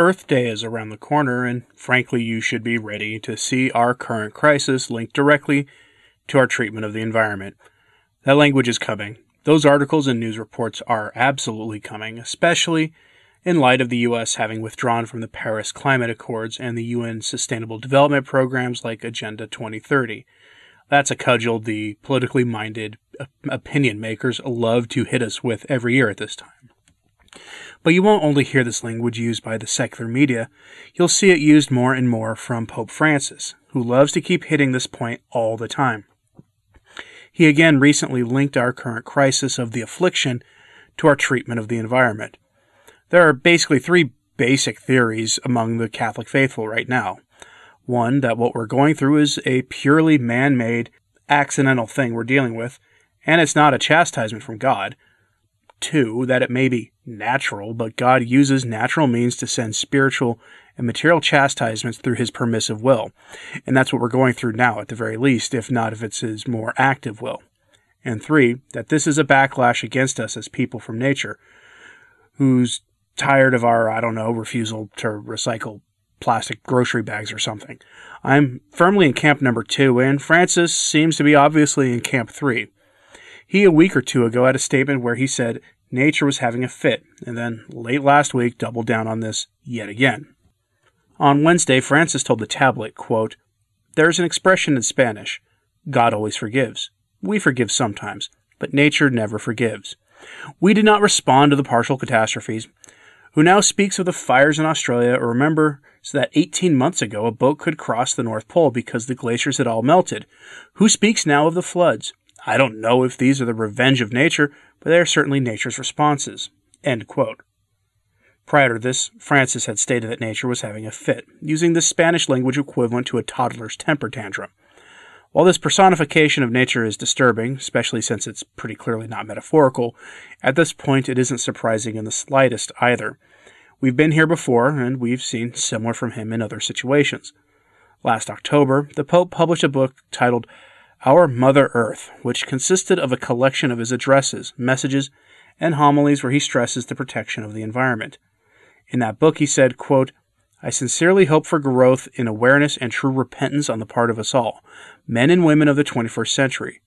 Earth Day is around the corner, and frankly, you should be ready to see our current crisis linked directly to our treatment of the environment. That language is coming. Those articles and news reports are absolutely coming, especially in light of the U.S. having withdrawn from the Paris Climate Accords and the UN Sustainable Development Programs like Agenda 2030. That's a cudgel the politically minded uh, opinion makers love to hit us with every year at this time. But you won't only hear this language used by the secular media, you'll see it used more and more from Pope Francis, who loves to keep hitting this point all the time. He again recently linked our current crisis of the affliction to our treatment of the environment. There are basically three basic theories among the Catholic faithful right now. One, that what we're going through is a purely man made, accidental thing we're dealing with, and it's not a chastisement from God. Two, that it may be natural, but God uses natural means to send spiritual and material chastisements through his permissive will. And that's what we're going through now, at the very least, if not if it's his more active will. And three, that this is a backlash against us as people from nature, who's tired of our, I don't know, refusal to recycle plastic grocery bags or something. I'm firmly in camp number two, and Francis seems to be obviously in camp three. He, a week or two ago, had a statement where he said nature was having a fit, and then late last week doubled down on this yet again. On Wednesday, Francis told the tablet, quote, There's an expression in Spanish God always forgives. We forgive sometimes, but nature never forgives. We did not respond to the partial catastrophes. Who now speaks of the fires in Australia or remembers that 18 months ago a boat could cross the North Pole because the glaciers had all melted? Who speaks now of the floods? I don't know if these are the revenge of nature, but they are certainly nature's responses. Prior to this, Francis had stated that nature was having a fit, using the Spanish language equivalent to a toddler's temper tantrum. While this personification of nature is disturbing, especially since it's pretty clearly not metaphorical, at this point it isn't surprising in the slightest either. We've been here before, and we've seen similar from him in other situations. Last October, the Pope published a book titled Our Mother Earth, which consisted of a collection of his addresses, messages, and homilies where he stresses the protection of the environment. In that book, he said, quote, I sincerely hope for growth in awareness and true repentance on the part of us all, men and women of the 21st century,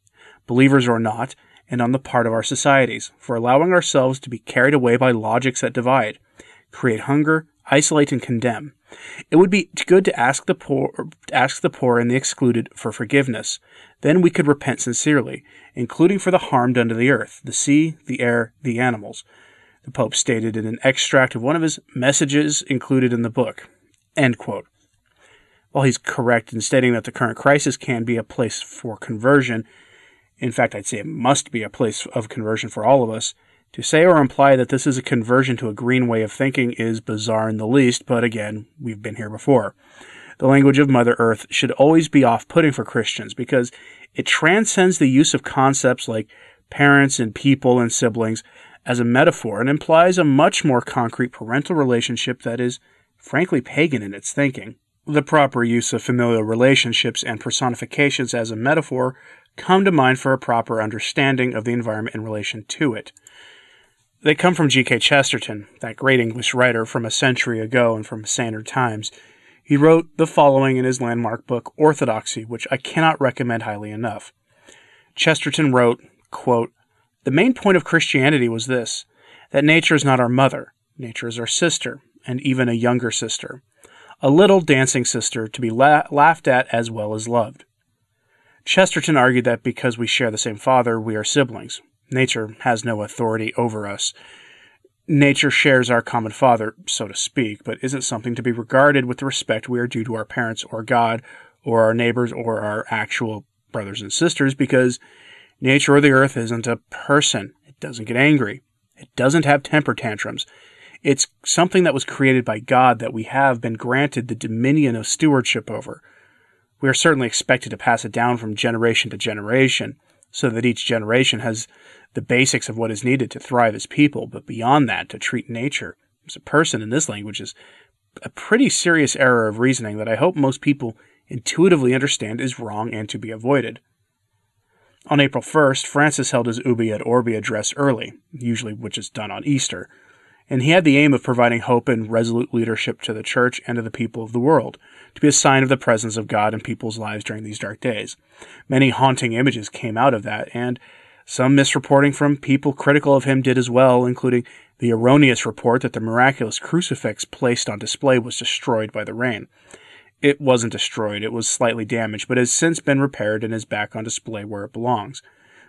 believers or not, and on the part of our societies, for allowing ourselves to be carried away by logics that divide, create hunger, isolate, and condemn. It would be good to ask the poor, ask the poor and the excluded for forgiveness. Then we could repent sincerely, including for the harm done to the earth, the sea, the air, the animals, the Pope stated in an extract of one of his messages included in the book. While he's correct in stating that the current crisis can be a place for conversion, in fact, I'd say it must be a place of conversion for all of us, to say or imply that this is a conversion to a green way of thinking is bizarre in the least, but again, we've been here before. The language of Mother Earth should always be off putting for Christians because it transcends the use of concepts like parents and people and siblings as a metaphor and implies a much more concrete parental relationship that is, frankly, pagan in its thinking. The proper use of familial relationships and personifications as a metaphor come to mind for a proper understanding of the environment in relation to it. They come from G.K. Chesterton, that great English writer from a century ago and from Standard Times. He wrote the following in his landmark book, Orthodoxy, which I cannot recommend highly enough. Chesterton wrote, quote, the main point of Christianity was this that nature is not our mother, nature is our sister, and even a younger sister, a little dancing sister to be la- laughed at as well as loved. Chesterton argued that because we share the same father, we are siblings. Nature has no authority over us. Nature shares our common father, so to speak, but isn't something to be regarded with the respect we are due to our parents or God or our neighbors or our actual brothers and sisters because Nature or the earth isn't a person. It doesn't get angry. It doesn't have temper tantrums. It's something that was created by God that we have been granted the dominion of stewardship over. We are certainly expected to pass it down from generation to generation so that each generation has the basics of what is needed to thrive as people, but beyond that, to treat nature as a person in this language is a pretty serious error of reasoning that I hope most people intuitively understand is wrong and to be avoided. On April 1st, Francis held his Urbi et Orbi address early, usually which is done on Easter. And he had the aim of providing hope and resolute leadership to the church and to the people of the world, to be a sign of the presence of God in people's lives during these dark days. Many haunting images came out of that, and some misreporting from people critical of him did as well, including the erroneous report that the miraculous crucifix placed on display was destroyed by the rain. It wasn't destroyed, it was slightly damaged, but has since been repaired and is back on display where it belongs.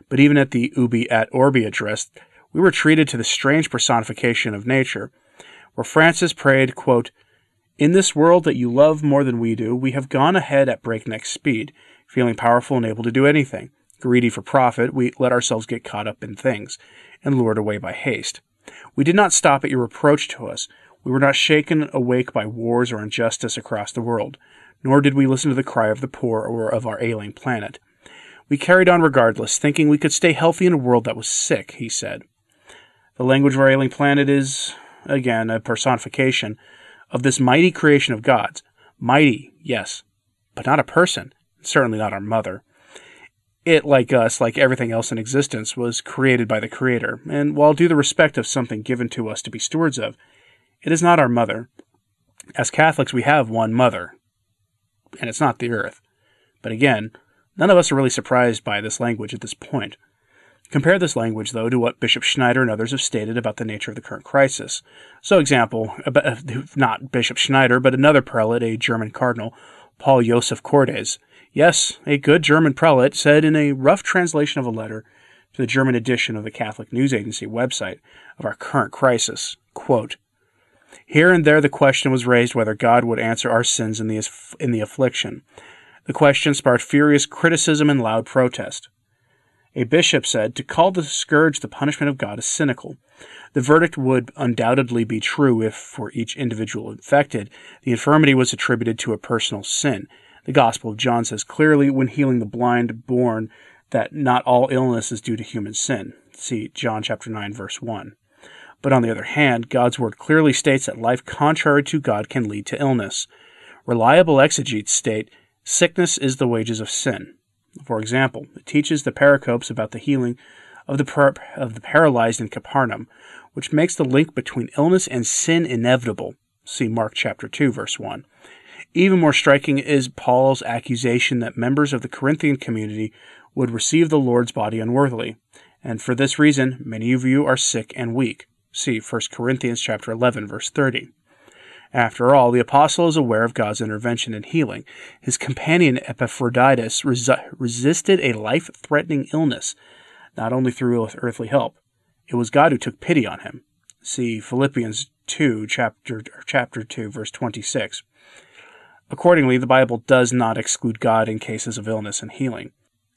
But even at the Urbi et Orbi address, we were treated to the strange personification of nature, where Francis prayed, quote, In this world that you love more than we do, we have gone ahead at breakneck speed, feeling powerful and able to do anything. Greedy for profit, we let ourselves get caught up in things, and lured away by haste. We did not stop at your reproach to us. We were not shaken awake by wars or injustice across the world, nor did we listen to the cry of the poor or of our ailing planet. We carried on regardless, thinking we could stay healthy in a world that was sick, he said. The language of our ailing planet is, again, a personification of this mighty creation of God's. Mighty, yes, but not a person, certainly not our mother. It, like us, like everything else in existence, was created by the Creator, and while due the respect of something given to us to be stewards of, it is not our mother. As Catholics, we have one mother, and it's not the earth. But again, none of us are really surprised by this language at this point. Compare this language, though, to what Bishop Schneider and others have stated about the nature of the current crisis. So, example, not Bishop Schneider, but another prelate, a German cardinal, Paul Joseph Cordes. Yes, a good German prelate said in a rough translation of a letter to the German edition of the Catholic News Agency website of our current crisis, quote, Here and there the question was raised whether God would answer our sins in the, in the affliction. The question sparked furious criticism and loud protest. A bishop said, To call the scourge the punishment of God is cynical. The verdict would undoubtedly be true if, for each individual infected, the infirmity was attributed to a personal sin. The Gospel of John says clearly, when healing the blind born, that not all illness is due to human sin. See John chapter 9 verse 1. But on the other hand, God's word clearly states that life contrary to God can lead to illness. Reliable exegetes state, sickness is the wages of sin. For example, it teaches the pericopes about the healing of the, of the paralyzed in Capernaum, which makes the link between illness and sin inevitable. See Mark chapter 2 verse 1. Even more striking is Paul's accusation that members of the Corinthian community would receive the Lord's body unworthily, and for this reason many of you are sick and weak. See 1 Corinthians chapter 11 verse 30. After all, the apostle is aware of God's intervention in healing. His companion Epaphroditus res- resisted a life threatening illness, not only through earthly help. It was God who took pity on him. See Philippians 2, chapter, chapter 2, verse 26. Accordingly, the Bible does not exclude God in cases of illness and healing.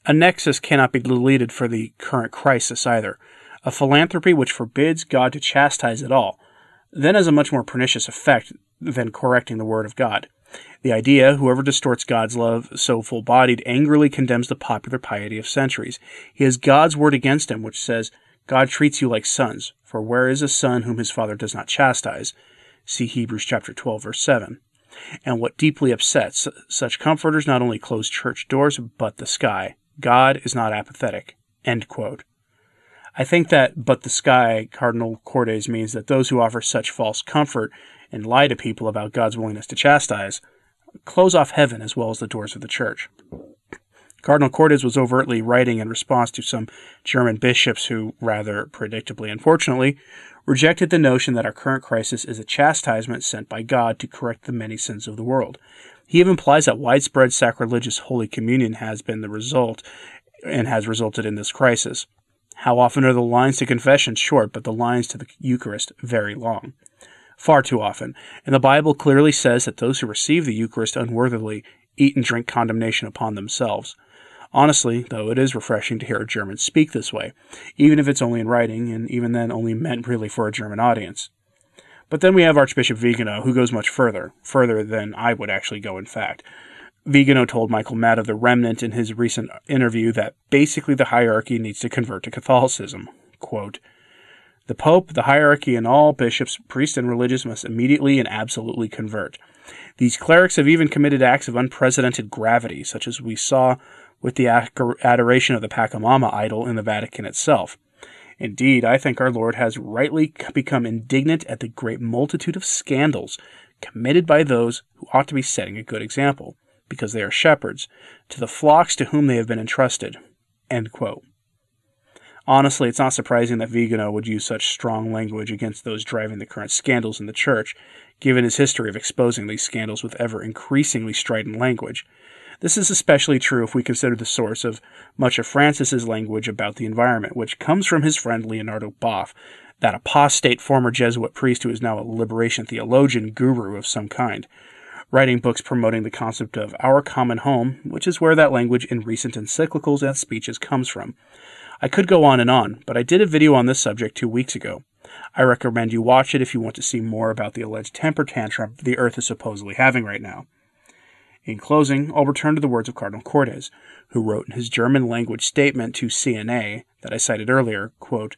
A nexus cannot be deleted for the current crisis either. A philanthropy which forbids God to chastise at all then has a much more pernicious effect than correcting the Word of God. The idea, whoever distorts God's love so full bodied, angrily condemns the popular piety of centuries. He has God's word against him, which says, God treats you like sons, for where is a son whom his father does not chastise? See Hebrews chapter 12, verse 7. And what deeply upsets such comforters not only close church doors, but the sky. God is not apathetic. End quote. I think that but the sky, Cardinal Cordes means that those who offer such false comfort and lie to people about God's willingness to chastise close off heaven as well as the doors of the church. Cardinal Cordes was overtly writing in response to some German bishops who, rather predictably unfortunately, rejected the notion that our current crisis is a chastisement sent by God to correct the many sins of the world. He even implies that widespread sacrilegious Holy Communion has been the result and has resulted in this crisis. How often are the lines to confession short, but the lines to the Eucharist very long? Far too often. And the Bible clearly says that those who receive the Eucharist unworthily eat and drink condemnation upon themselves. Honestly, though, it is refreshing to hear a German speak this way, even if it's only in writing, and even then only meant really for a German audience. But then we have Archbishop Vigano, who goes much further, further than I would actually go, in fact. Vigano told Michael Matt of the Remnant in his recent interview that basically the hierarchy needs to convert to Catholicism. Quote, the Pope, the hierarchy, and all bishops, priests, and religious must immediately and absolutely convert. These clerics have even committed acts of unprecedented gravity, such as we saw with the adoration of the Pachamama idol in the Vatican itself. Indeed, I think our Lord has rightly become indignant at the great multitude of scandals committed by those who ought to be setting a good example, because they are shepherds, to the flocks to whom they have been entrusted. Honestly, it's not surprising that Vigano would use such strong language against those driving the current scandals in the church, given his history of exposing these scandals with ever increasingly strident language. This is especially true if we consider the source of much of Francis's language about the environment, which comes from his friend Leonardo Boff, that apostate former Jesuit priest who is now a liberation theologian guru of some kind, writing books promoting the concept of our common home, which is where that language in recent encyclicals and speeches comes from. I could go on and on, but I did a video on this subject two weeks ago. I recommend you watch it if you want to see more about the alleged temper tantrum the Earth is supposedly having right now. In closing, I'll return to the words of Cardinal Cordes, who wrote in his German language statement to CNA that I cited earlier, quote,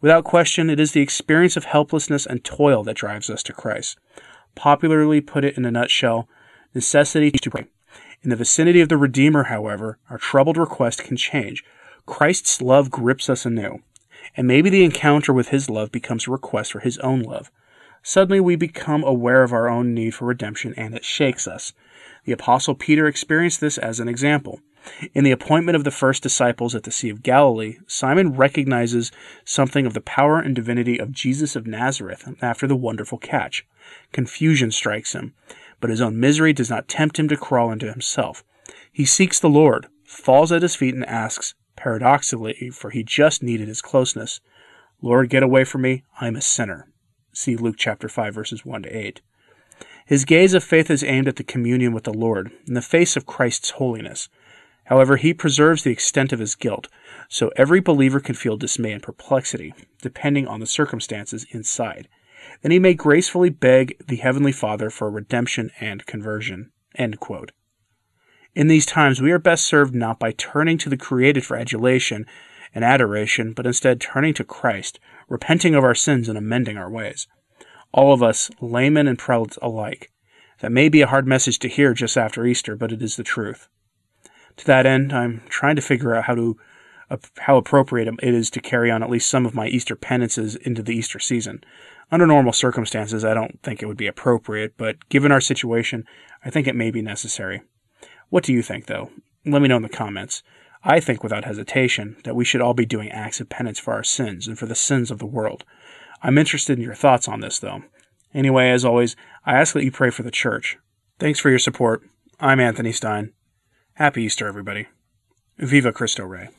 Without question, it is the experience of helplessness and toil that drives us to Christ. Popularly put it in a nutshell, necessity to pray. In the vicinity of the Redeemer, however, our troubled request can change, Christ's love grips us anew, and maybe the encounter with his love becomes a request for his own love. Suddenly we become aware of our own need for redemption and it shakes us. The Apostle Peter experienced this as an example. In the appointment of the first disciples at the Sea of Galilee, Simon recognizes something of the power and divinity of Jesus of Nazareth after the wonderful catch. Confusion strikes him, but his own misery does not tempt him to crawl into himself. He seeks the Lord, falls at his feet, and asks, paradoxically, for he just needed his closeness. Lord, get away from me, I'm a sinner. See Luke chapter 5 verses 1 to 8. His gaze of faith is aimed at the communion with the Lord, in the face of Christ's holiness. However, he preserves the extent of his guilt, so every believer can feel dismay and perplexity, depending on the circumstances inside. Then he may gracefully beg the Heavenly Father for redemption and conversion. In these times, we are best served not by turning to the created for adulation and adoration, but instead turning to Christ, repenting of our sins, and amending our ways. All of us, laymen and prelates alike. That may be a hard message to hear just after Easter, but it is the truth. To that end, I'm trying to figure out how to how appropriate it is to carry on at least some of my Easter penances into the Easter season. Under normal circumstances, I don't think it would be appropriate, but given our situation, I think it may be necessary. What do you think, though? Let me know in the comments. I think without hesitation that we should all be doing acts of penance for our sins and for the sins of the world. I'm interested in your thoughts on this, though. Anyway, as always, I ask that you pray for the church. Thanks for your support. I'm Anthony Stine. Happy Easter, everybody. Viva Cristo Rey.